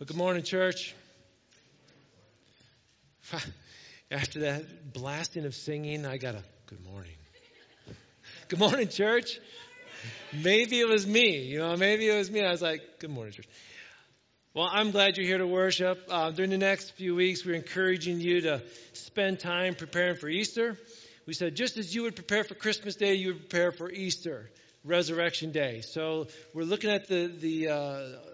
Well, good morning, church. After that blasting of singing, I got a good morning. good morning, church. Maybe it was me, you know, maybe it was me. I was like, good morning, church. Well, I'm glad you're here to worship. Uh, during the next few weeks, we're encouraging you to spend time preparing for Easter. We said, just as you would prepare for Christmas Day, you would prepare for Easter, Resurrection Day. So we're looking at the, the uh,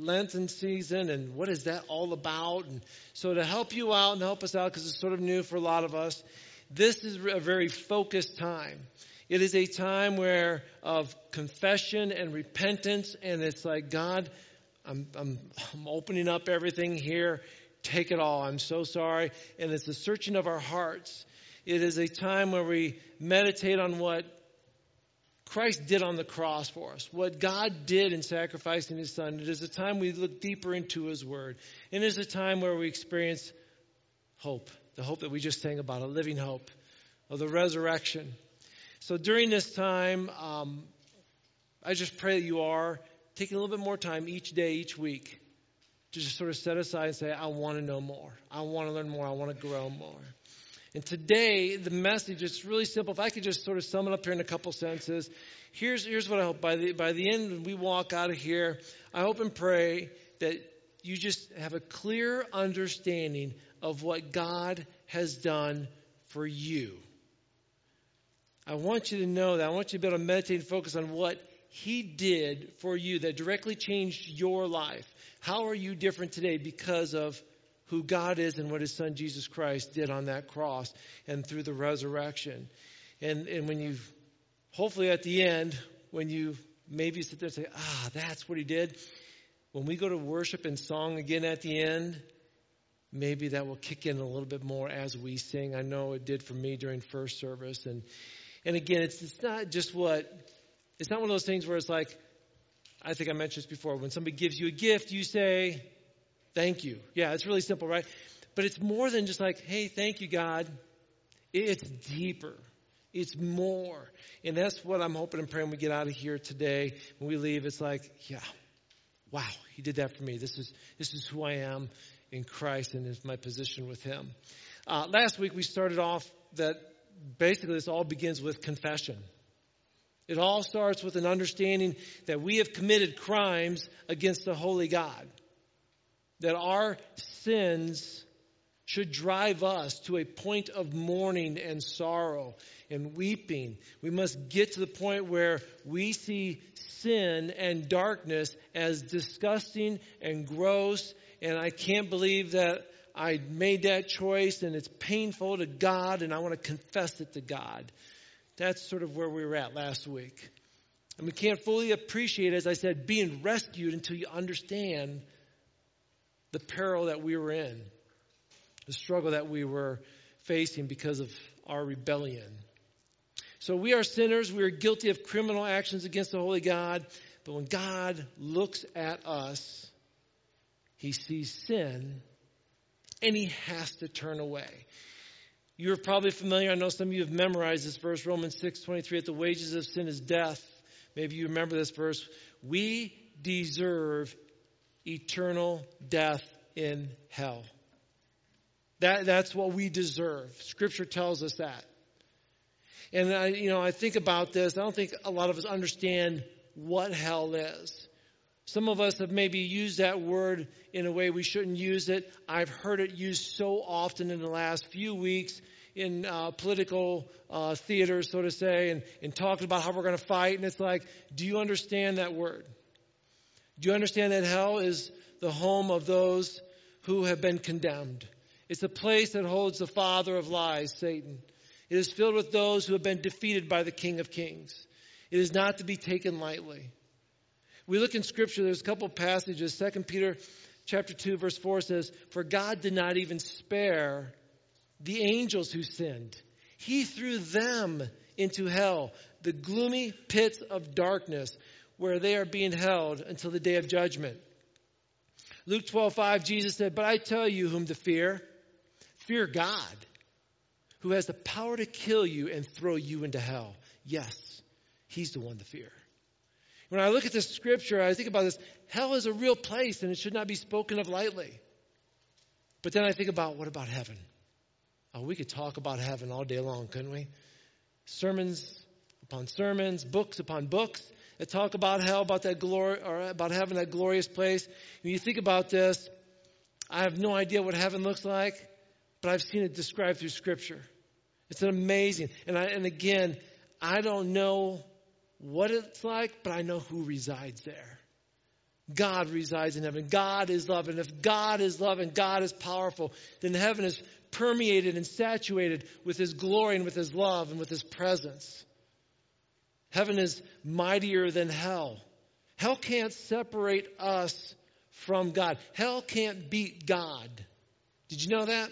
Lenten season and what is that all about? And so to help you out and help us out, because it's sort of new for a lot of us, this is a very focused time. It is a time where of confession and repentance, and it's like, God, I'm, I'm, I'm opening up everything here. Take it all. I'm so sorry. And it's a searching of our hearts. It is a time where we meditate on what Christ did on the cross for us, what God did in sacrificing His Son. It is a time we look deeper into His Word. And it is a time where we experience hope, the hope that we just sang about, a living hope of the resurrection. So during this time, um, I just pray that you are taking a little bit more time each day, each week, to just sort of set aside and say, I want to know more. I want to learn more. I want to grow more. And today, the message is really simple. If I could just sort of sum it up here in a couple sentences, here's, here's what I hope. By the, by the end, when we walk out of here, I hope and pray that you just have a clear understanding of what God has done for you. I want you to know that. I want you to be able to meditate and focus on what He did for you that directly changed your life. How are you different today because of who God is and what his son Jesus Christ did on that cross and through the resurrection. And, and when you, hopefully at the end, when you maybe sit there and say, ah, that's what he did. When we go to worship and song again at the end, maybe that will kick in a little bit more as we sing. I know it did for me during first service. And, and again, it's, it's not just what, it's not one of those things where it's like, I think I mentioned this before. When somebody gives you a gift, you say, Thank you. Yeah, it's really simple, right? But it's more than just like, hey, thank you, God. It's deeper. It's more. And that's what I'm hoping and praying we get out of here today. When we leave, it's like, yeah, wow, he did that for me. This is, this is who I am in Christ and is my position with him. Uh, last week we started off that basically this all begins with confession. It all starts with an understanding that we have committed crimes against the holy God that our sins should drive us to a point of mourning and sorrow and weeping. We must get to the point where we see sin and darkness as disgusting and gross, and I can't believe that I made that choice and it's painful to God and I want to confess it to God. That's sort of where we were at last week. And we can't fully appreciate, as I said, being rescued until you understand the peril that we were in, the struggle that we were facing because of our rebellion. So we are sinners. We are guilty of criminal actions against the Holy God. But when God looks at us, he sees sin and he has to turn away. You're probably familiar. I know some of you have memorized this verse, Romans 6 23. At the wages of sin is death. Maybe you remember this verse. We deserve eternal death in hell. That, that's what we deserve. Scripture tells us that. And I, you know, I think about this. I don't think a lot of us understand what hell is. Some of us have maybe used that word in a way we shouldn't use it. I've heard it used so often in the last few weeks in uh, political uh, theater, so to say, and, and talking about how we're going to fight. And it's like, do you understand that word? Do you understand that hell is the home of those who have been condemned? It's the place that holds the father of lies, Satan. It is filled with those who have been defeated by the King of Kings. It is not to be taken lightly. We look in Scripture, there's a couple passages. 2 Peter chapter 2, verse 4 says, For God did not even spare the angels who sinned. He threw them into hell, the gloomy pits of darkness where they are being held until the day of judgment. Luke 12, 5, Jesus said, But I tell you whom to fear. Fear God, who has the power to kill you and throw you into hell. Yes, he's the one to fear. When I look at this scripture, I think about this. Hell is a real place and it should not be spoken of lightly. But then I think about what about heaven? Oh, we could talk about heaven all day long, couldn't we? Sermons upon sermons, books upon books that talk about hell, about that glory, or about heaven, that glorious place. When you think about this, I have no idea what heaven looks like, but I've seen it described through Scripture. It's amazing. And, I, and again, I don't know what it's like, but I know who resides there. God resides in heaven. God is love. And if God is love and God is powerful, then heaven is permeated and saturated with His glory and with His love and with His presence. Heaven is mightier than hell. Hell can't separate us from God. Hell can't beat God. Did you know that?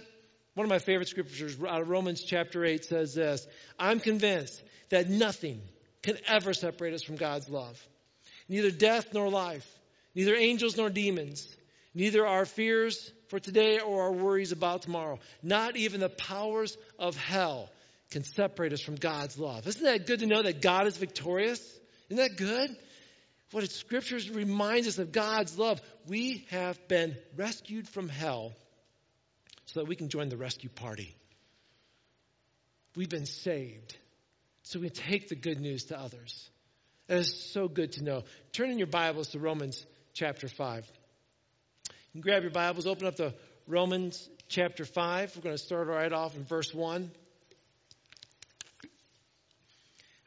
One of my favorite scriptures out of Romans chapter 8 says this I'm convinced that nothing can ever separate us from God's love. Neither death nor life, neither angels nor demons, neither our fears for today or our worries about tomorrow, not even the powers of hell can separate us from God's love. Isn't that good to know that God is victorious? Isn't that good? What it, scriptures reminds us of God's love. We have been rescued from hell so that we can join the rescue party. We've been saved so we take the good news to others. That is so good to know. Turn in your Bibles to Romans chapter 5. You grab your Bibles, open up to Romans chapter 5. We're going to start right off in verse 1.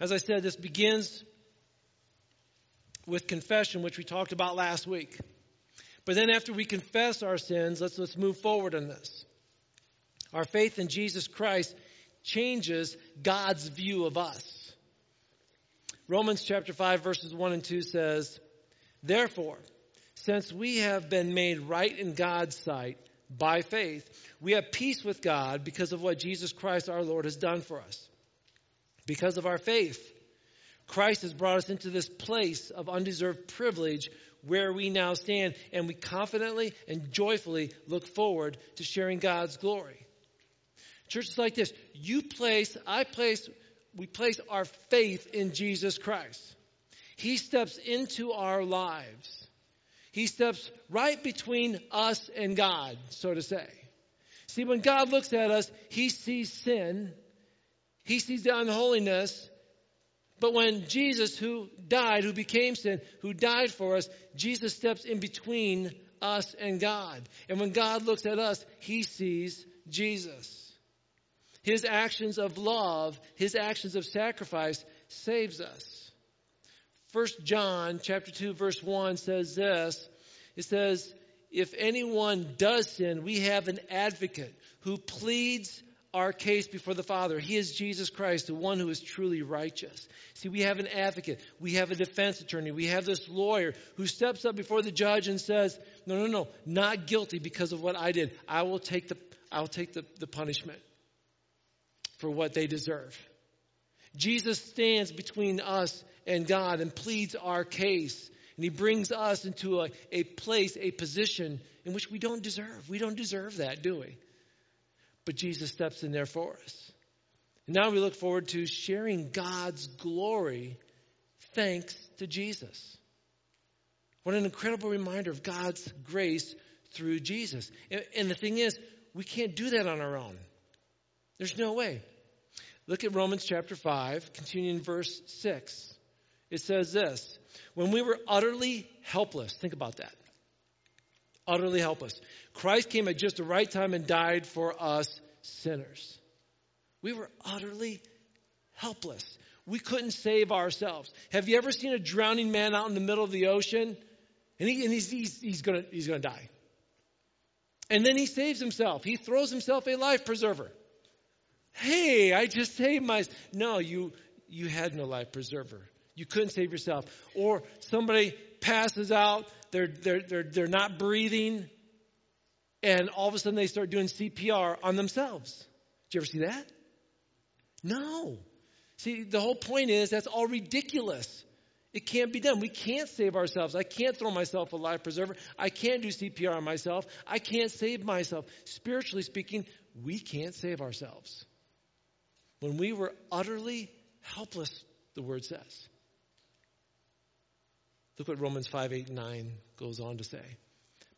As I said, this begins with confession, which we talked about last week. But then after we confess our sins, let's, let's move forward in this. Our faith in Jesus Christ changes God's view of us. Romans chapter 5 verses 1 and 2 says, Therefore, since we have been made right in God's sight by faith, we have peace with God because of what Jesus Christ our Lord has done for us. Because of our faith, Christ has brought us into this place of undeserved privilege where we now stand, and we confidently and joyfully look forward to sharing God's glory. Churches like this, you place, I place, we place our faith in Jesus Christ. He steps into our lives. He steps right between us and God, so to say. See, when God looks at us, He sees sin, He sees the unholiness. But when Jesus, who died, who became sin, who died for us, Jesus steps in between us and God. And when God looks at us, He sees Jesus. His actions of love, his actions of sacrifice saves us. First John chapter 2 verse 1 says this. It says, if anyone does sin, we have an advocate who pleads our case before the Father. He is Jesus Christ, the one who is truly righteous. See, we have an advocate. We have a defense attorney. We have this lawyer who steps up before the judge and says, no, no, no, not guilty because of what I did. I will take the, I'll take the, the punishment for what they deserve. Jesus stands between us and God and pleads our case. And he brings us into a, a place, a position in which we don't deserve. We don't deserve that, do we? But Jesus steps in there for us. And now we look forward to sharing God's glory thanks to Jesus. What an incredible reminder of God's grace through Jesus. And, the thing is, we can't do that on our own. There's no way. Look at Romans chapter 5, continuing verse 6. It says this When we were utterly helpless, think about that. Utterly helpless. Christ came at just the right time and died for us sinners. We were utterly helpless. We couldn't save ourselves. Have you ever seen a drowning man out in the middle of the ocean? And, he, and he's, he's, he's going he's to die. And then he saves himself. He throws himself a life preserver. Hey, I just saved my. No, you you had no life preserver. You couldn't save yourself. Or somebody passes out, they're they're they're they're not breathing, and all of a sudden they start doing CPR on themselves. Did you ever see that? No. See, the whole point is that's all ridiculous. It can't be done. We can't save ourselves. I can't throw myself a life preserver. I can't do CPR on myself. I can't save myself. Spiritually speaking, we can't save ourselves when we were utterly helpless, the word says. Look what Romans 5 8 9 goes on to say.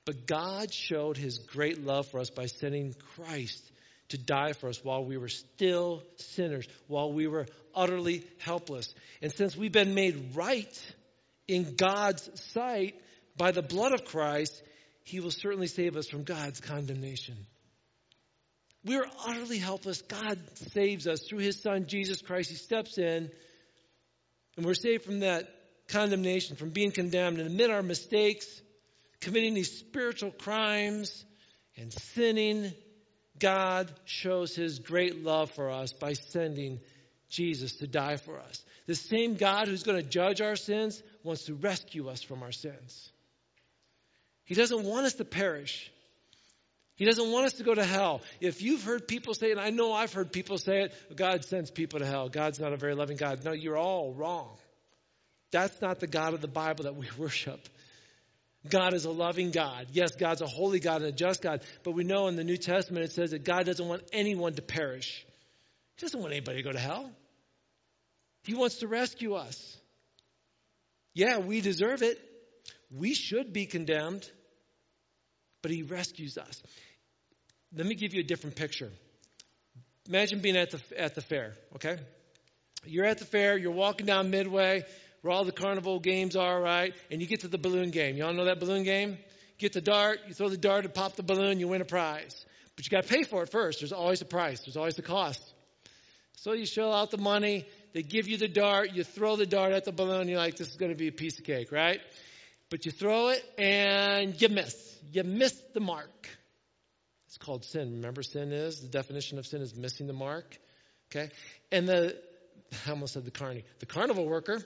But God showed his great love for us by sending Christ to die for us while we were still sinners, while we were utterly helpless. And since we've been made right in God's sight by the blood of Christ, he will certainly save us from God's condemnation. We are utterly helpless. God saves us through his son, Jesus Christ. He steps in, and we're saved from that condemnation, from being condemned, and admit our mistakes, committing these spiritual crimes, and sinning. God shows his great love for us by sending Jesus to die for us. The same God who's going to judge our sins wants to rescue us from our sins. He doesn't want us to perish. He doesn't want us to go to hell. If you've heard people say, and I know I've heard people say it, God sends people to hell. God's not a very loving God. No, you're all wrong. That's not the God of the Bible that we worship. God is a loving God. Yes, God's a holy God and a just God, but we know in the New Testament it says that God doesn't want anyone to perish. He doesn't want anybody to go to hell. He wants to rescue us. Yeah, we deserve it. We should be condemned, but He rescues us. Let me give you a different picture. Imagine being at the, at the fair, okay? You're at the fair, you're walking down Midway, where all the carnival games are, right? And you get to the balloon game. You all know that balloon game? Get the dart, you throw the dart and pop the balloon, you win a prize. But you got to pay for it first. There's always a price, there's always a cost. So you shell out the money, they give you the dart, you throw the dart at the balloon, you're like, this is going to be a piece of cake, right? But you throw it and you miss. You miss the mark. It's called sin. Remember, sin is the definition of sin is missing the mark. Okay? And the, I almost said the carny, the carnival worker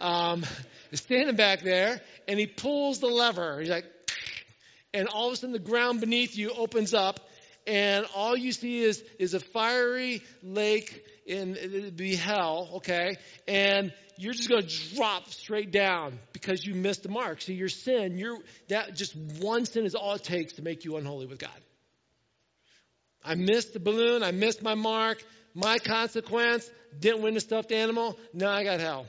um, is standing back there and he pulls the lever. He's like, and all of a sudden the ground beneath you opens up and all you see is, is a fiery lake in it'd be hell, okay? And you're just going to drop straight down because you missed the mark. So your sin, your that just one sin is all it takes to make you unholy with God. I missed the balloon, I missed my mark, my consequence, didn't win the stuffed animal, now I got hell.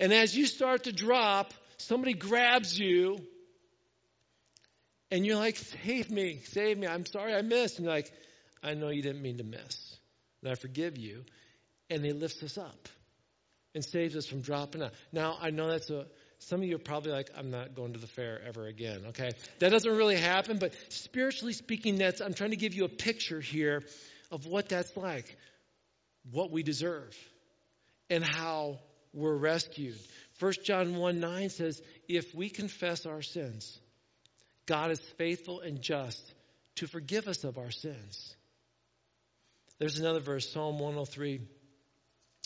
And as you start to drop, somebody grabs you and you're like, save me, save me. I'm sorry I missed. And you're like, I know you didn't mean to miss. And I forgive you. And he lifts us up and saves us from dropping out. Now, I know that's a, some of you are probably like, I'm not going to the fair ever again, okay? That doesn't really happen, but spiritually speaking, that's, I'm trying to give you a picture here of what that's like, what we deserve, and how we're rescued. 1 John 1 9 says, If we confess our sins, God is faithful and just to forgive us of our sins. There's another verse, Psalm 103,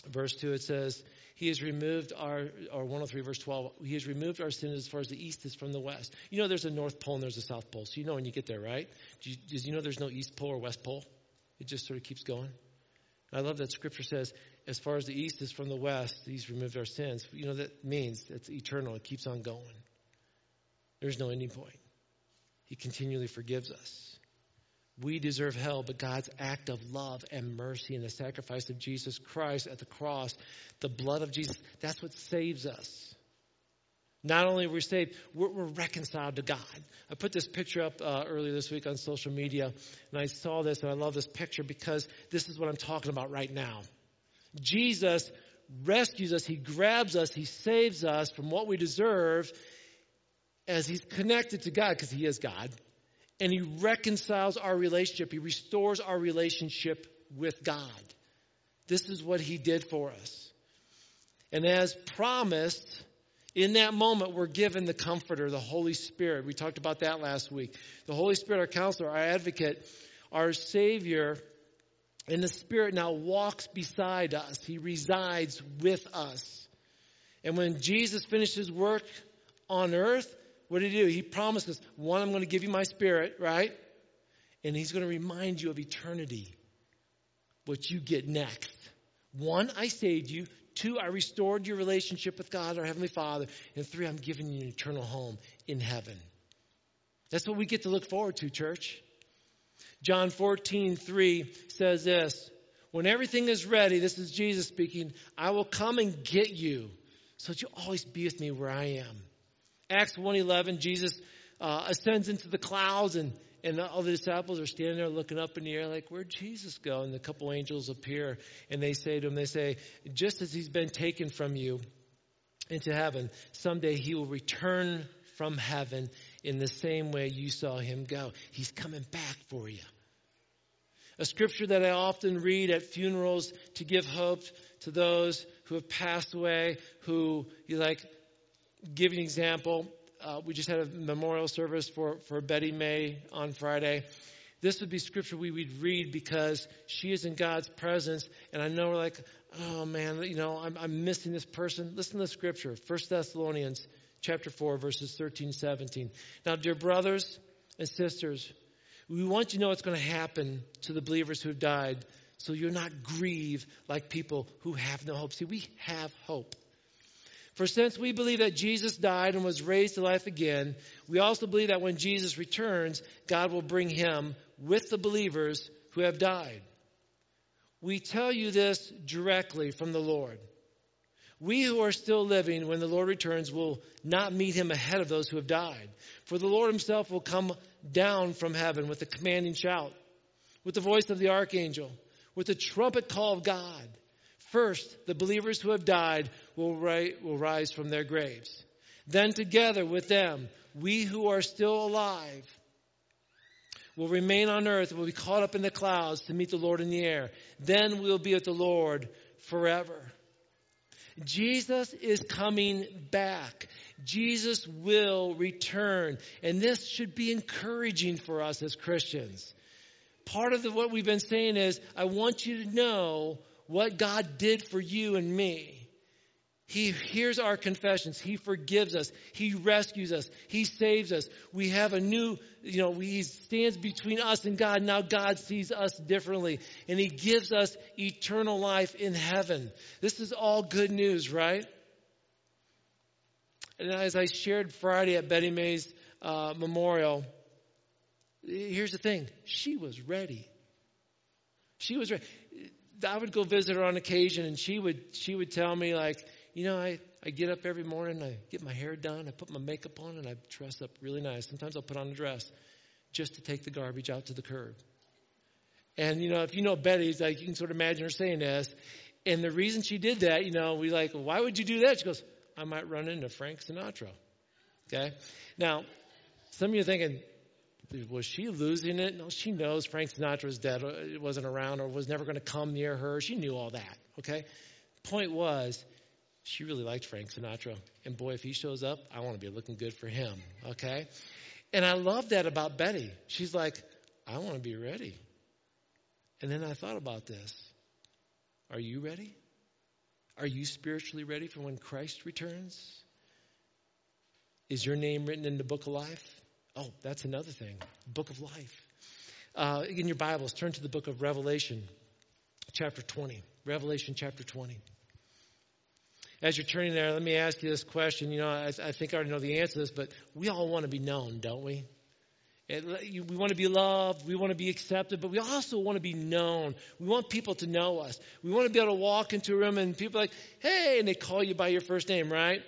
verse 2. It says, He has removed our, or 103, verse 12, He has removed our sins as far as the east is from the west. You know there's a North Pole and there's a South Pole, so you know when you get there, right? Do you, do you know there's no East Pole or West Pole? It just sort of keeps going. I love that scripture says, as far as the east is from the west, he's removed our sins. You know that means it's eternal. It keeps on going. There's no ending point. He continually forgives us. We deserve hell, but God's act of love and mercy and the sacrifice of Jesus Christ at the cross, the blood of Jesus, that's what saves us. Not only are we saved, we're, we're reconciled to God. I put this picture up uh, earlier this week on social media, and I saw this, and I love this picture because this is what I'm talking about right now. Jesus rescues us, He grabs us, He saves us from what we deserve as He's connected to God, because He is God, and He reconciles our relationship, He restores our relationship with God. This is what He did for us. And as promised, in that moment, we're given the Comforter, the Holy Spirit. We talked about that last week. The Holy Spirit, our counselor, our advocate, our Savior, and the Spirit now walks beside us. He resides with us. And when Jesus finished his work on earth, what did he do? He promised us, one, I'm going to give you my Spirit, right? And he's going to remind you of eternity, what you get next. One, I saved you. Two, I restored your relationship with God, our Heavenly Father. And three, I'm giving you an eternal home in heaven. That's what we get to look forward to, church. John 14, 3 says this When everything is ready, this is Jesus speaking, I will come and get you so that you always be with me where I am. Acts 1.11, Jesus uh, ascends into the clouds and, and all the disciples are standing there looking up in the air like, where'd Jesus go? And a couple angels appear and they say to him, they say, just as he's been taken from you into heaven, someday he will return from heaven in the same way you saw him go. He's coming back for you. A scripture that I often read at funerals to give hope to those who have passed away, who you like, give an example. Uh, we just had a memorial service for, for Betty May on Friday. This would be scripture we would read because she is in God's presence, and I know we're like, oh man, you know, I'm, I'm missing this person. Listen to the scripture, 1 Thessalonians chapter 4, verses 13 17. Now, dear brothers and sisters, we want you to know what's going to happen to the believers who have died so you're not grieved like people who have no hope. See, we have hope. For since we believe that Jesus died and was raised to life again, we also believe that when Jesus returns, God will bring him with the believers who have died. We tell you this directly from the Lord. We who are still living when the Lord returns will not meet him ahead of those who have died. For the Lord himself will come down from heaven with a commanding shout, with the voice of the archangel, with the trumpet call of God. First, the believers who have died will, will rise from their graves. Then together with them, we who are still alive will remain on earth and will be caught up in the clouds to meet the Lord in the air. Then we'll be with the Lord forever. Jesus is coming back. Jesus will return. And this should be encouraging for us as Christians. Part of the, what we've been saying is, I want you to know what God did for you and me. He hears our confessions. He forgives us. He rescues us. He saves us. We have a new, you know, He stands between us and God. Now God sees us differently. And He gives us eternal life in heaven. This is all good news, right? And as I shared Friday at Betty May's uh, memorial, here's the thing she was ready. She was ready. I would go visit her on occasion, and she would she would tell me like, you know, I, I get up every morning, I get my hair done, I put my makeup on, and I dress up really nice. Sometimes I'll put on a dress just to take the garbage out to the curb. And, you know, if you know Betty's, like, you can sort of imagine her saying this. And the reason she did that, you know, we like, why would you do that? She goes, I might run into Frank Sinatra. Okay? Now, some of you are thinking, was she losing it? No, she knows Frank Sinatra was dead, it wasn't around, or was never going to come near her. She knew all that. Okay? Point was, she really liked Frank Sinatra. And boy, if he shows up, I want to be looking good for him. Okay? And I love that about Betty. She's like, I want to be ready. And then I thought about this. Are you ready? Are you spiritually ready for when Christ returns? Is your name written in the book of life? Oh, that's another thing. Book of life. Uh, in your Bibles, turn to the book of Revelation, chapter 20. Revelation, chapter 20 as you're turning there, let me ask you this question. You know, I, I think I already know the answer to this, but we all want to be known, don't we? We want to be loved. We want to be accepted, but we also want to be known. We want people to know us. We want to be able to walk into a room and people are like, hey, and they call you by your first name, right?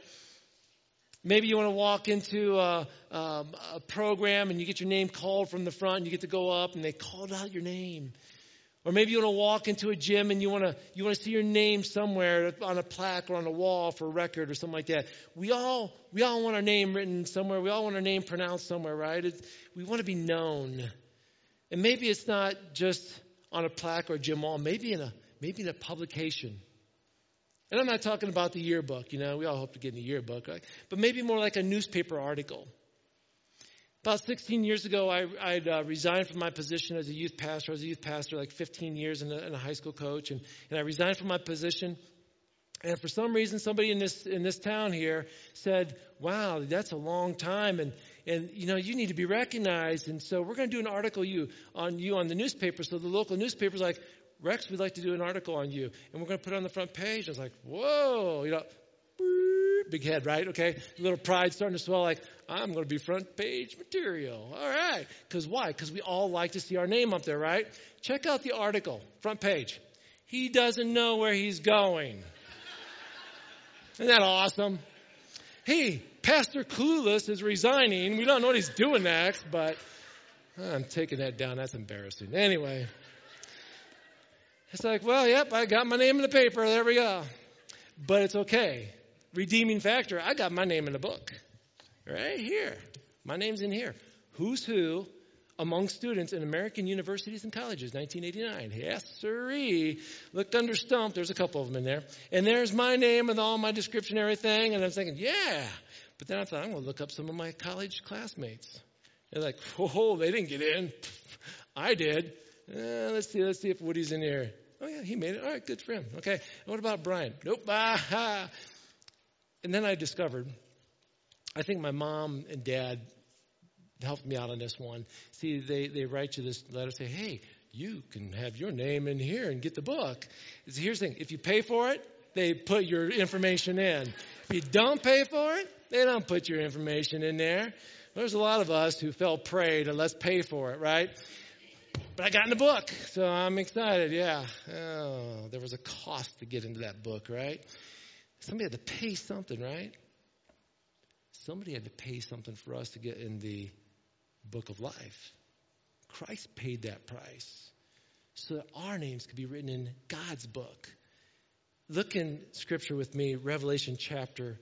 Maybe you want to walk into a, um, a program and you get your name called from the front and you get to go up and they called out your name. Or maybe you want to walk into a gym and you want to you want to see your name somewhere on a plaque or on a wall for a record or something like that. We all we all want our name written somewhere. We all want our name pronounced somewhere, right? It's, we want to be known. And maybe it's not just on a plaque or a gym wall. Maybe in a maybe in a publication. And I'm not talking about the yearbook. You know, we all hope to get in the yearbook, right? But maybe more like a newspaper article. About 16 years ago, I I'd, uh, resigned from my position as a youth pastor. I was a youth pastor like 15 years and a, and a high school coach, and, and I resigned from my position. And for some reason, somebody in this in this town here said, "Wow, that's a long time, and and you know you need to be recognized." And so we're going to do an article you on you on the newspaper. So the local newspaper's like, "Rex, we'd like to do an article on you, and we're going to put it on the front page." I was like, "Whoa!" You know, big head, right? Okay, a little pride starting to swell. Like I'm going to be front page material. All right, because why? Because we all like to see our name up there, right? Check out the article, front page. He doesn't know where he's going. Isn't that awesome? Hey, Pastor Clueless is resigning. We don't know what he's doing next, but I'm taking that down. That's embarrassing. Anyway, it's like, well, yep, I got my name in the paper. There we go. But it's okay. Redeeming factor, I got my name in the book. Right here. My name's in here. Who's who among students in American universities and colleges, 1989. Yes, sirree. Looked under stump. There's a couple of them in there. And there's my name and all my description and everything. And I'm thinking, yeah. But then I thought, I'm going to look up some of my college classmates. They're like, whoa, they didn't get in. I did. Uh, let's see, let's see if Woody's in here. Oh yeah, he made it. All right, good for him. Okay. What about Brian? Nope. Ah, and then I discovered, I think my mom and dad helped me out on this one. See, they, they write you this letter, say, hey, you can have your name in here and get the book. Here's the thing if you pay for it, they put your information in. If you don't pay for it, they don't put your information in there. There's a lot of us who fell prey to let's pay for it, right? But I got in the book, so I'm excited. Yeah. Oh, there was a cost to get into that book, right? Somebody had to pay something, right? Somebody had to pay something for us to get in the book of life. Christ paid that price so that our names could be written in God's book. Look in scripture with me, Revelation chapter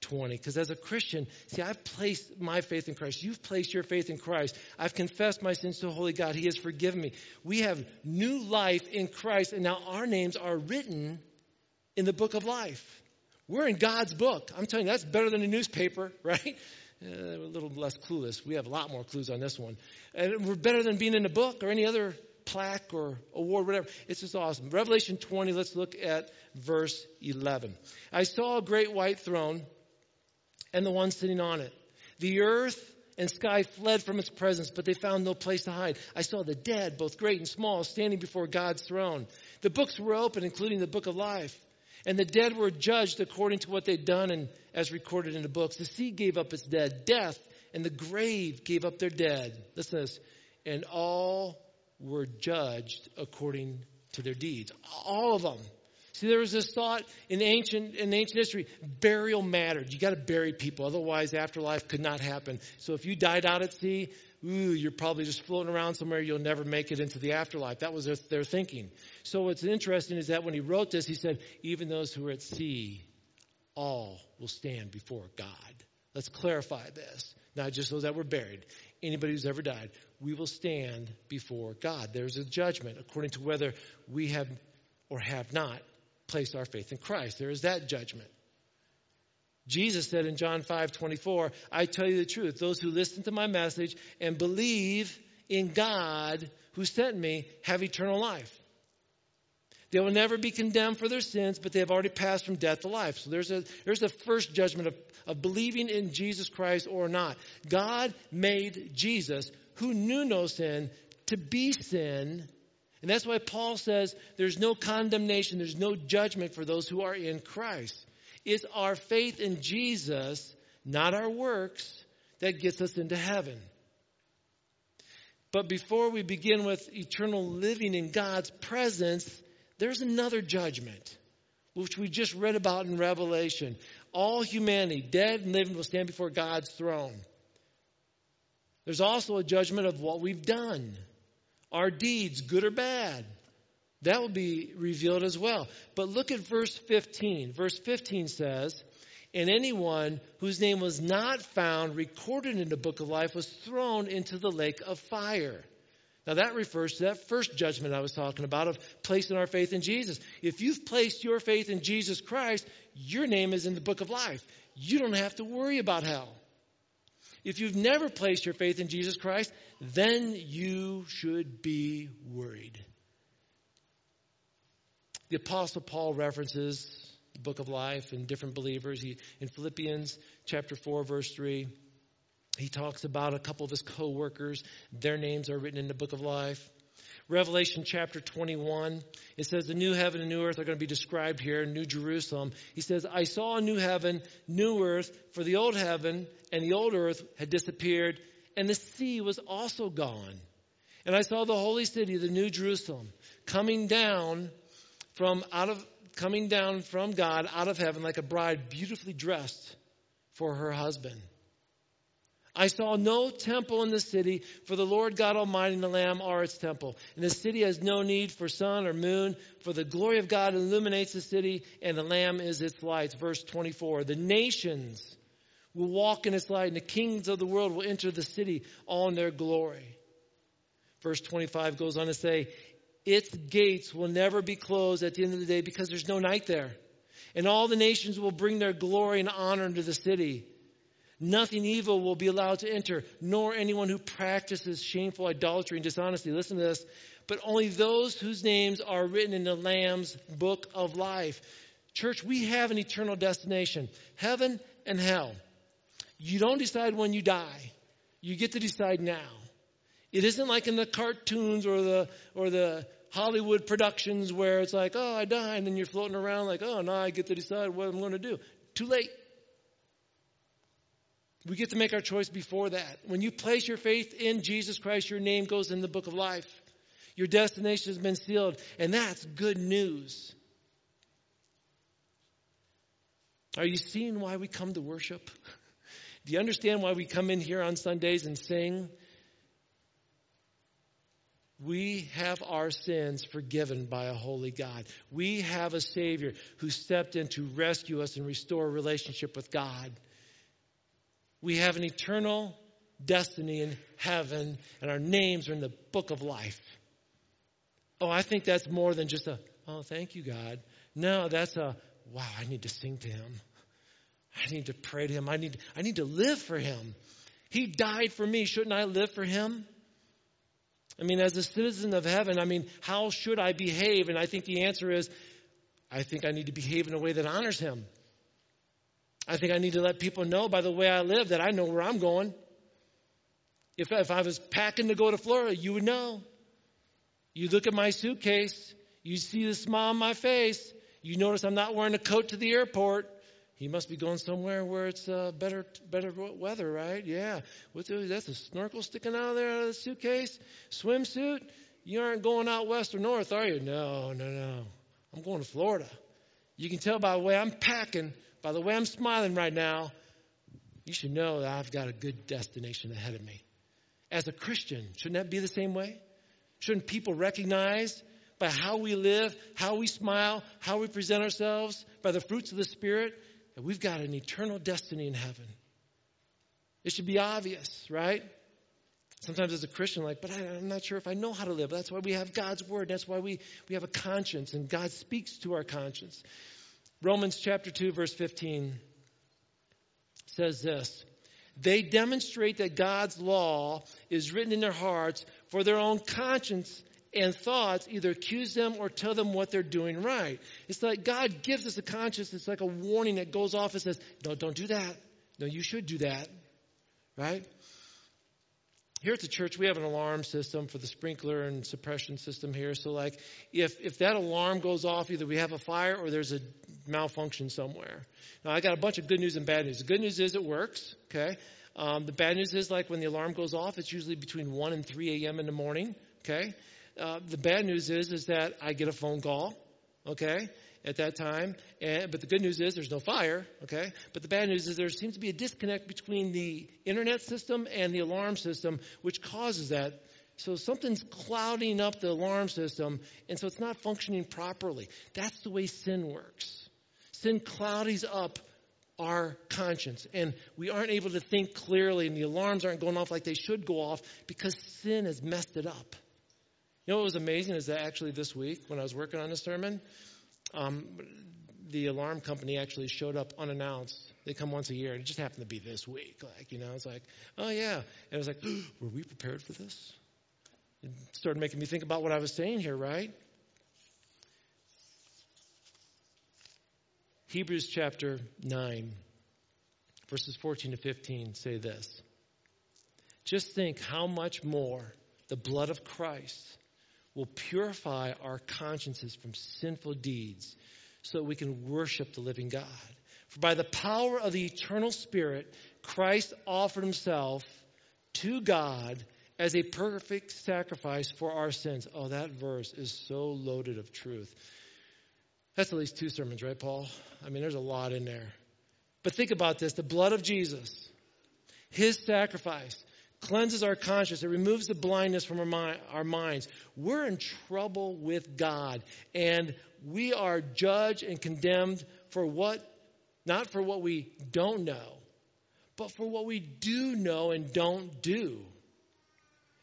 20. Because as a Christian, see, I've placed my faith in Christ. You've placed your faith in Christ. I've confessed my sins to holy God. He has forgiven me. We have new life in Christ, and now our names are written in the book of life. We're in God's book. I'm telling you, that's better than a newspaper, right? Uh, a little less clueless. We have a lot more clues on this one. And we're better than being in a book or any other plaque or award, whatever. It's just awesome. Revelation 20, let's look at verse 11. I saw a great white throne and the one sitting on it. The earth and sky fled from its presence, but they found no place to hide. I saw the dead, both great and small, standing before God's throne. The books were open, including the book of life. And the dead were judged according to what they'd done and as recorded in the books. The sea gave up its dead. Death and the grave gave up their dead. Listen to this. And all were judged according to their deeds. All of them. See, there was this thought in ancient in ancient history, burial mattered. You got to bury people, otherwise afterlife could not happen. So if you died out at sea, ooh, you're probably just floating around somewhere. You'll never make it into the afterlife. That was their, thinking. So what's interesting is that when he wrote this, he said, even those who are at sea, all will stand before God. Let's clarify this. Not just those that were buried. Anybody who's ever died, we will stand before God. There's a judgment according to whether we have or have not placed our faith in Christ. There is that judgment. Jesus said in John 5 24, I tell you the truth, those who listen to my message and believe in God who sent me have eternal life. They will never be condemned for their sins, but they have already passed from death to life. So there's a there's the first judgment of, of believing in Jesus Christ or not. God made Jesus, who knew no sin, to be sin. And that's why Paul says there's no condemnation, there's no judgment for those who are in Christ. It's our faith in Jesus, not our works, that gets us into heaven. But before we begin with eternal living in God's presence, there's another judgment, which we just read about in Revelation. All humanity, dead and living, will stand before God's throne. There's also a judgment of what we've done, our deeds, good or bad. That will be revealed as well. But look at verse 15. Verse 15 says, And anyone whose name was not found recorded in the book of life was thrown into the lake of fire. Now that refers to that first judgment I was talking about of placing our faith in Jesus. If you've placed your faith in Jesus Christ, your name is in the book of life. You don't have to worry about hell. If you've never placed your faith in Jesus Christ, then you should be worried. The Apostle Paul references the book of life and different believers. He, in Philippians chapter 4, verse 3, he talks about a couple of his co workers. Their names are written in the book of life. Revelation chapter 21, it says the new heaven and new earth are going to be described here, New Jerusalem. He says, I saw a new heaven, new earth, for the old heaven and the old earth had disappeared, and the sea was also gone. And I saw the holy city, the new Jerusalem, coming down from out of coming down from God out of heaven like a bride beautifully dressed for her husband. I saw no temple in the city, for the Lord God Almighty and the Lamb are its temple. And the city has no need for sun or moon, for the glory of God illuminates the city, and the Lamb is its light. Verse 24. The nations will walk in its light, and the kings of the world will enter the city all in their glory. Verse 25 goes on to say, Its gates will never be closed at the end of the day because there's no night there. And all the nations will bring their glory and honor into the city. Nothing evil will be allowed to enter, nor anyone who practices shameful idolatry and dishonesty. Listen to this. But only those whose names are written in the Lamb's book of life. Church, we have an eternal destination heaven and hell. You don't decide when you die, you get to decide now. It isn't like in the cartoons or the, or the Hollywood productions where it's like, oh, I die, and then you're floating around like, oh, now I get to decide what I'm going to do. Too late. We get to make our choice before that. When you place your faith in Jesus Christ, your name goes in the book of life. Your destination has been sealed, and that's good news. Are you seeing why we come to worship? Do you understand why we come in here on Sundays and sing? We have our sins forgiven by a holy God. We have a Savior who stepped in to rescue us and restore a relationship with God. We have an eternal destiny in heaven, and our names are in the book of life. Oh, I think that's more than just a, oh, thank you, God. No, that's a, wow, I need to sing to Him. I need to pray to Him. I need, I need to live for Him. He died for me. Shouldn't I live for Him? I mean, as a citizen of heaven, I mean, how should I behave? And I think the answer is, I think I need to behave in a way that honors Him. I think I need to let people know by the way I live that I know where I'm going. If, if I was packing to go to Florida, you would know. You look at my suitcase, you see the smile on my face, you notice I'm not wearing a coat to the airport. He must be going somewhere where it's uh, better better weather, right? Yeah. What's the, that's a snorkel sticking out of there out of the suitcase? Swimsuit? You aren't going out west or north, are you? No, no, no. I'm going to Florida. You can tell by the way I'm packing by the way I'm smiling right now, you should know that I've got a good destination ahead of me. As a Christian, shouldn't that be the same way? Shouldn't people recognize by how we live, how we smile, how we present ourselves, by the fruits of the Spirit, we've got an eternal destiny in heaven? It should be obvious, right? Sometimes as a Christian, like, but I, am not sure if I know how to live. That's why we have God's Word. That's why we, we have a conscience, and God speaks to our conscience. Romans chapter 2, verse 15 says this They demonstrate that God's law is written in their hearts for their own conscience and thoughts either accuse them or tell them what they're doing right. It's like God gives us a conscience. It's like a warning that goes off and says, No, don't do that. No, you should do that. Right? here at the church, we have an alarm system for the sprinkler and suppression system here. So, like, if, if that alarm goes off, either we have a fire or there's a malfunction somewhere. Now, I got a bunch of good news and bad news. The good news is it works, okay? Um, the bad news is, like, when the alarm goes off, it's usually between 1 and 3 a.m. in the morning, okay? Uh, the bad news is, is that I get a phone call, okay? at that time. And, but the good news is there's no fire, okay? But the bad news is there seems to be a disconnect between the internet system and the alarm system, which causes that. So something's clouding up the alarm system, and so it's not functioning properly. That's the way sin works. Sin cloudies up our conscience, and we aren't able to think clearly, and the alarms aren't going off like they should go off because sin has messed it up. You know what was amazing is that actually this week, when I was working on this sermon, um, the alarm company actually showed up unannounced. They come once a year, and it just happened to be this week. Like, you know, it's like, oh yeah. And it was like, were we prepared for this? It started making me think about what I was saying here, right? Hebrews chapter 9, verses 14 to 15 say this. Just think how much more the blood of Christ will purify our consciences from sinful deeds so that we can worship the living God. For by the power of the eternal Spirit, Christ offered himself to God as a perfect sacrifice for our sins. Oh, that verse is so loaded of truth. That's at least two sermons, right, Paul? I mean, there's a lot in there. But think about this the blood of Jesus, his sacrifice, cleanses our conscience. It removes the blindness from our, our minds. We're in trouble with God, and we are judged and condemned for what, not for what we don't know, but for what we do know and don't do.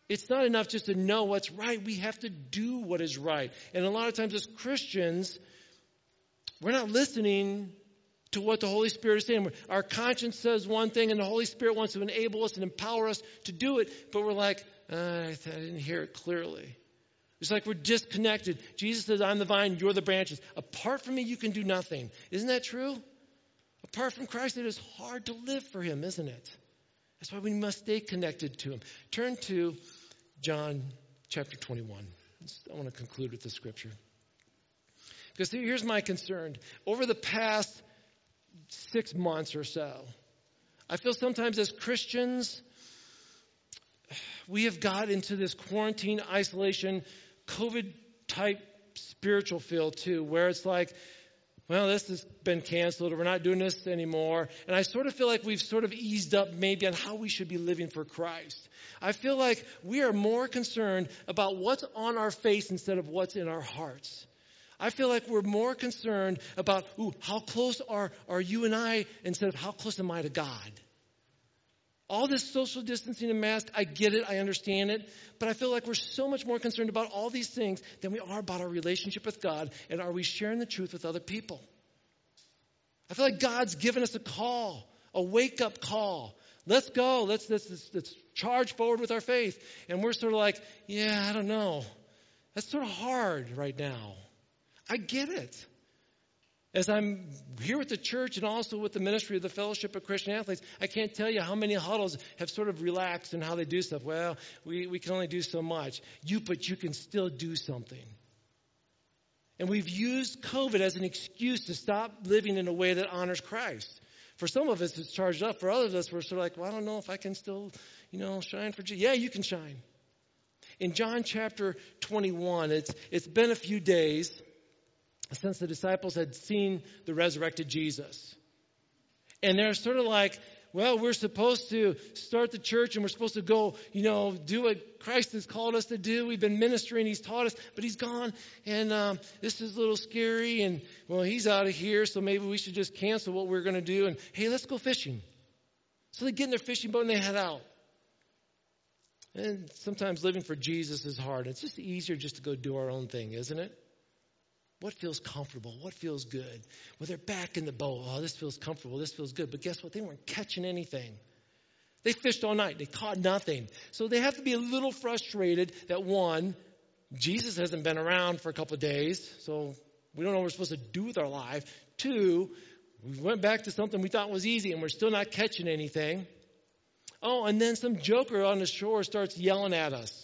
It's not enough just to know what's right. We have to do what is right. And a lot of times as Christians, we're not listening to what the Holy Spirit is saying. Our conscience says one thing, and the Holy Spirit wants to enable us and empower us to do it, but we're like, uh, I didn't hear it clearly. It's like we're disconnected. Jesus says, I'm the vine, you're the branches. Apart from me, you can do nothing. Isn't that true? Apart from Christ, it is hard to live for Him, isn't it? That's why we must stay connected to Him. Turn to John chapter 21. I want to conclude with the scripture. Because here's my concern. Over the past six months or so. I feel sometimes as Christians, we have got into this quarantine, isolation, COVID type spiritual feel too, where it's like, well, this has been canceled, or we're not doing this anymore. And I sort of feel like we've sort of eased up maybe on how we should be living for Christ. I feel like we are more concerned about what's on our face instead of what's in our hearts. I feel like we're more concerned about, ooh, how close are, are you and I instead of how close am I to God? All this social distancing and mask, I get it, I understand it, but I feel like we're so much more concerned about all these things than we are about our relationship with God and are we sharing the truth with other people? I feel like God's given us a call, a wake up call. Let's go. Let's, let's, let's, let's charge forward with our faith. And we're sort of like, yeah, I don't know. That's sort of hard right now. I get it. As I'm here with the church and also with the ministry of the Fellowship of Christian Athletes, I can't tell you how many huddles have sort of relaxed in how they do stuff. Well, we, we can only do so much. You, but you can still do something. And we've used COVID as an excuse to stop living in a way that honors Christ. For some of us, it's charged up. For others of us, we're sort of like, well, I don't know if I can still, you know, shine for Jesus. Yeah, you can shine. In John chapter 21, it's, it's been a few days since the disciples had seen the resurrected Jesus. And they're sort of like, well, we're supposed to start the church and we're supposed to go, you know, do what Christ has called us to do. We've been ministering, He's taught us, but He's gone, and um, this is a little scary. And well, He's out of here, so maybe we should just cancel what we're going to do. And hey, let's go fishing. So they get in their fishing boat and they head out. And sometimes living for Jesus is hard. It's just easier just to go do our own thing, isn't it? What feels comfortable? What feels good? Well, they're back in the boat. Oh, this feels comfortable. This feels good. But guess what? They weren't catching anything. They fished all night. They caught nothing. So they have to be a little frustrated that one, Jesus hasn't been around for a couple of days, so we don't know what we're supposed to do with our life. Two, we went back to something we thought was easy and we're still not catching anything. Oh, and then some joker on the shore starts yelling at us.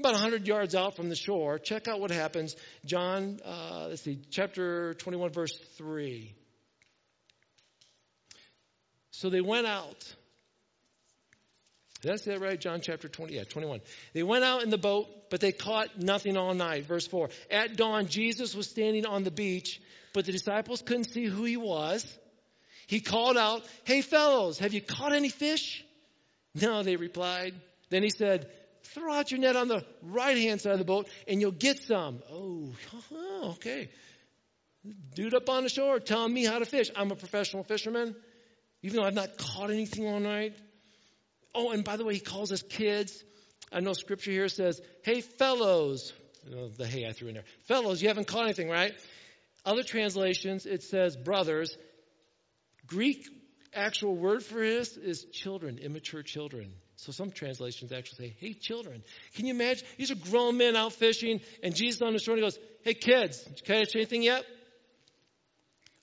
About 100 yards out from the shore, check out what happens. John, uh, let's see, chapter 21, verse 3. So they went out. That's that right? John chapter 20, yeah, 21. They went out in the boat, but they caught nothing all night. Verse 4. At dawn, Jesus was standing on the beach, but the disciples couldn't see who he was. He called out, Hey fellows, have you caught any fish? No, they replied. Then he said, throw out your net on the right hand side of the boat and you'll get some. Oh, okay. Dude up on the shore telling me how to fish. I'm a professional fisherman, even though I've not caught anything all night. Oh, and by the way, he calls us kids. I know scripture here says, hey, fellows. The hey I threw in there. Fellows, you haven't caught anything, right? Other translations, it says brothers. Greek actual word for this is children, immature children. So some translations actually say, hey, children. Can you imagine? These are grown men out fishing, and Jesus on the shore and he goes, hey, kids, did you catch anything yet?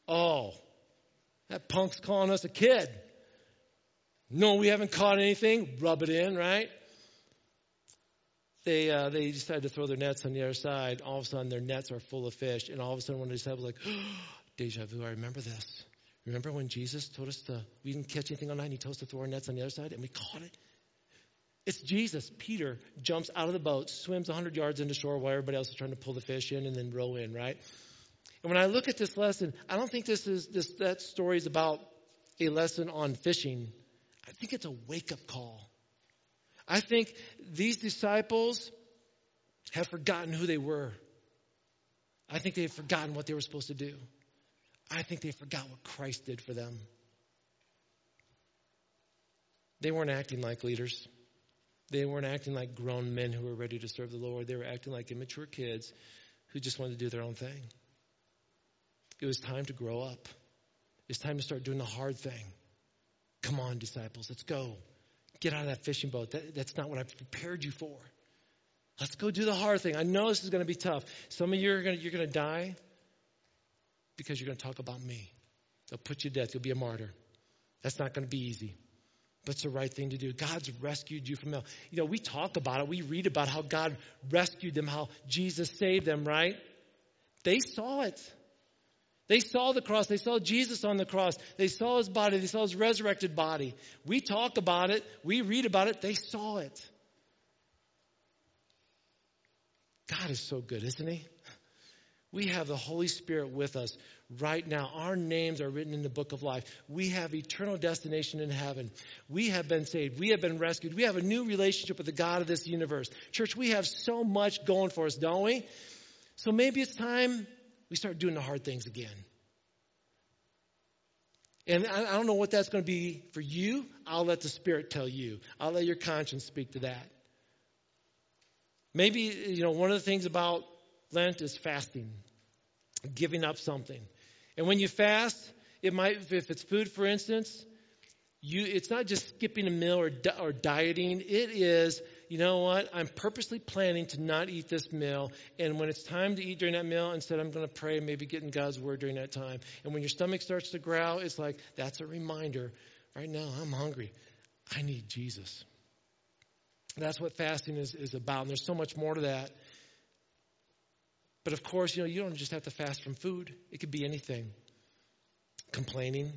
Oh, that punk's calling us a kid. No, we haven't caught anything. Rub it in, right? They, uh, they decide to throw their nets on the other side. All of a sudden, their nets are full of fish. And all of a sudden, one of the disciples like, oh, deja vu, I remember this. Remember when Jesus told us to, we didn't catch anything on night, and he told us to throw our nets on the other side, and we caught it? It's Jesus. Peter jumps out of the boat, swims 100 yards into shore while everybody else is trying to pull the fish in and then row in, right? And when I look at this lesson, I don't think this is this that story is about a lesson on fishing. I think it's a wake-up call. I think these disciples have forgotten who they were. I think they've forgotten what they were supposed to do. I think they forgot what Christ did for them. They weren't acting like leaders. They weren't acting like grown men who were ready to serve the Lord. They were acting like immature kids who just wanted to do their own thing. It was time to grow up. It's time to start doing the hard thing. Come on, disciples, let's go. Get out of that fishing boat. That, that's not what I've prepared you for. Let's go do the hard thing. I know this is going to be tough. Some of you are going to, you're going to die because you're going to talk about me. They'll put you to death. You'll be a martyr. That's not going to be easy. But it's the right thing to do. God's rescued you from hell. You know, we talk about it. We read about how God rescued them, how Jesus saved them, right? They saw it. They saw the cross. They saw Jesus on the cross. They saw his body. They saw his resurrected body. We talk about it. We read about it. They saw it. God is so good, isn't he? We have the Holy Spirit with us right now. Our names are written in the book of life. We have eternal destination in heaven. We have been saved. We have been rescued. We have a new relationship with the God of this universe. Church, we have so much going for us, don't we? So maybe it's time we start doing the hard things again. And I don't know what that's going to be for you. I'll let the Spirit tell you. I'll let your conscience speak to that. Maybe, you know, one of the things about Lent is fasting, giving up something. And when you fast, it might, if it's food, for instance, you, it's not just skipping a meal or, or dieting. It is, you know what? I'm purposely planning to not eat this meal. And when it's time to eat during that meal, instead I'm going to pray, maybe get in God's word during that time. And when your stomach starts to growl, it's like, that's a reminder. Right now, I'm hungry. I need Jesus. That's what fasting is, is about. And there's so much more to that. But of course, you know, you don't just have to fast from food. It could be anything. Complaining,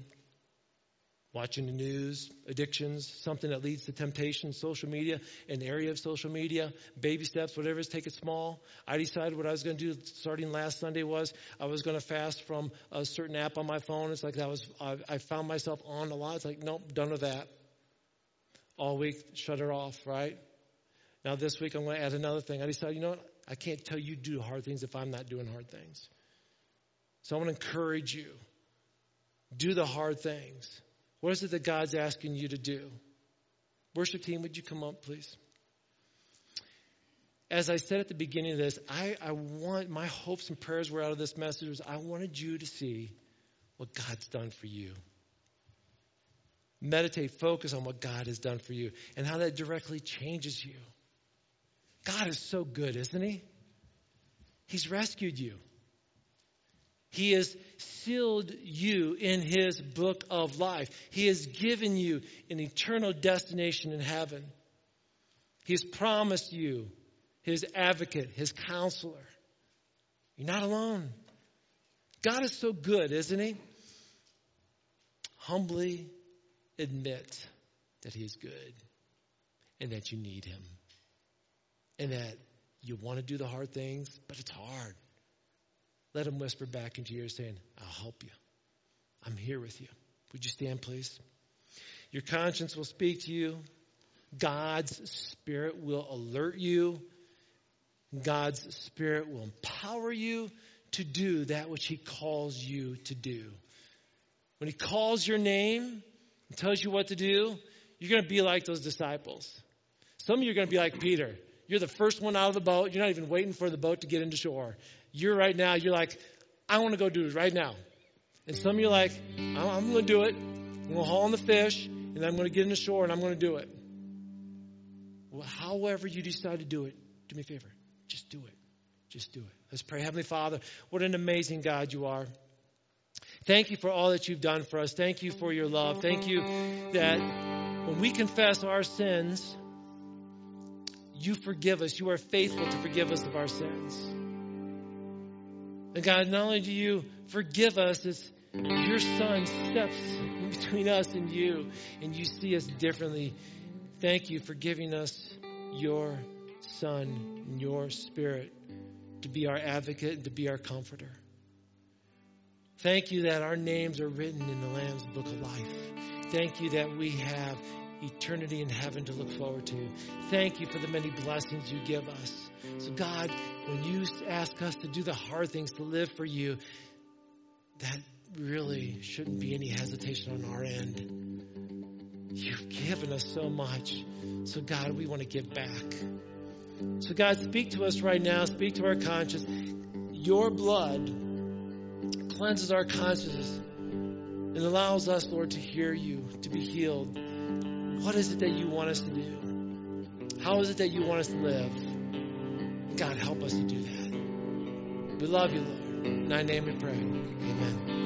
watching the news, addictions, something that leads to temptation, social media, an area of social media, baby steps, whatever it is, take it small. I decided what I was going to do starting last Sunday was I was going to fast from a certain app on my phone. It's like that was, I, I found myself on a lot. It's like, nope, done with that. All week, shut it off, right? Now, this week, I'm going to add another thing. I decided, you know what? I can't tell you do hard things if I'm not doing hard things. So I want to encourage you. Do the hard things. What is it that God's asking you to do? Worship team, would you come up, please? As I said at the beginning of this, I, I want my hopes and prayers were out of this message was I wanted you to see what God's done for you. Meditate, focus on what God has done for you and how that directly changes you. God is so good, isn't He? He's rescued you. He has sealed you in His book of life. He has given you an eternal destination in heaven. He's promised you His advocate, His counselor. You're not alone. God is so good, isn't He? Humbly admit that He is good and that you need Him and that you want to do the hard things, but it's hard. Let him whisper back into your ear saying, I'll help you. I'm here with you. Would you stand, please? Your conscience will speak to you. God's Spirit will alert you. God's Spirit will empower you to do that which He calls you to do. When He calls your name and tells you what to do, you're going to be like those disciples. Some of you are going to be like Peter. You're the first one out of the boat. You're not even waiting for the boat to get into shore. You're right now, you're like, I want to go do it right now. And some of you are like, I'm, going to do it. I'm going to haul in the fish, and I'm going to get into shore, and I'm going to do it. Well, however you decide to do it, do me a favor. Just do it. Just do it. Let's pray. Heavenly Father, what an amazing God you are. Thank you for all that you've done for us. Thank you for your love. Thank you that when we confess our sins, you forgive us. You are faithful to forgive us of our sins. And God, not only do you forgive us, it's your Son steps between us and you, and you see us differently. Thank you for giving us your Son and your Spirit to be our advocate and to be our comforter. Thank you that our names are written in the Lamb's book of life. Thank you that we have eternity in heaven to look forward to. Thank you for the many blessings you give us. So, God, when you ask us to do the hard things, to live for you, that really shouldn't be any hesitation on our end. You've given us so much. So, God, we want to give back. So, God, speak to us right now. Speak to our conscience. Your blood cleanses our conscience and allows us, Lord, to hear you, to be healed. What is it that you want us to do? How is it that you want us to live? God, help us to do that. We love you, Lord. In thy name we pray. Amen.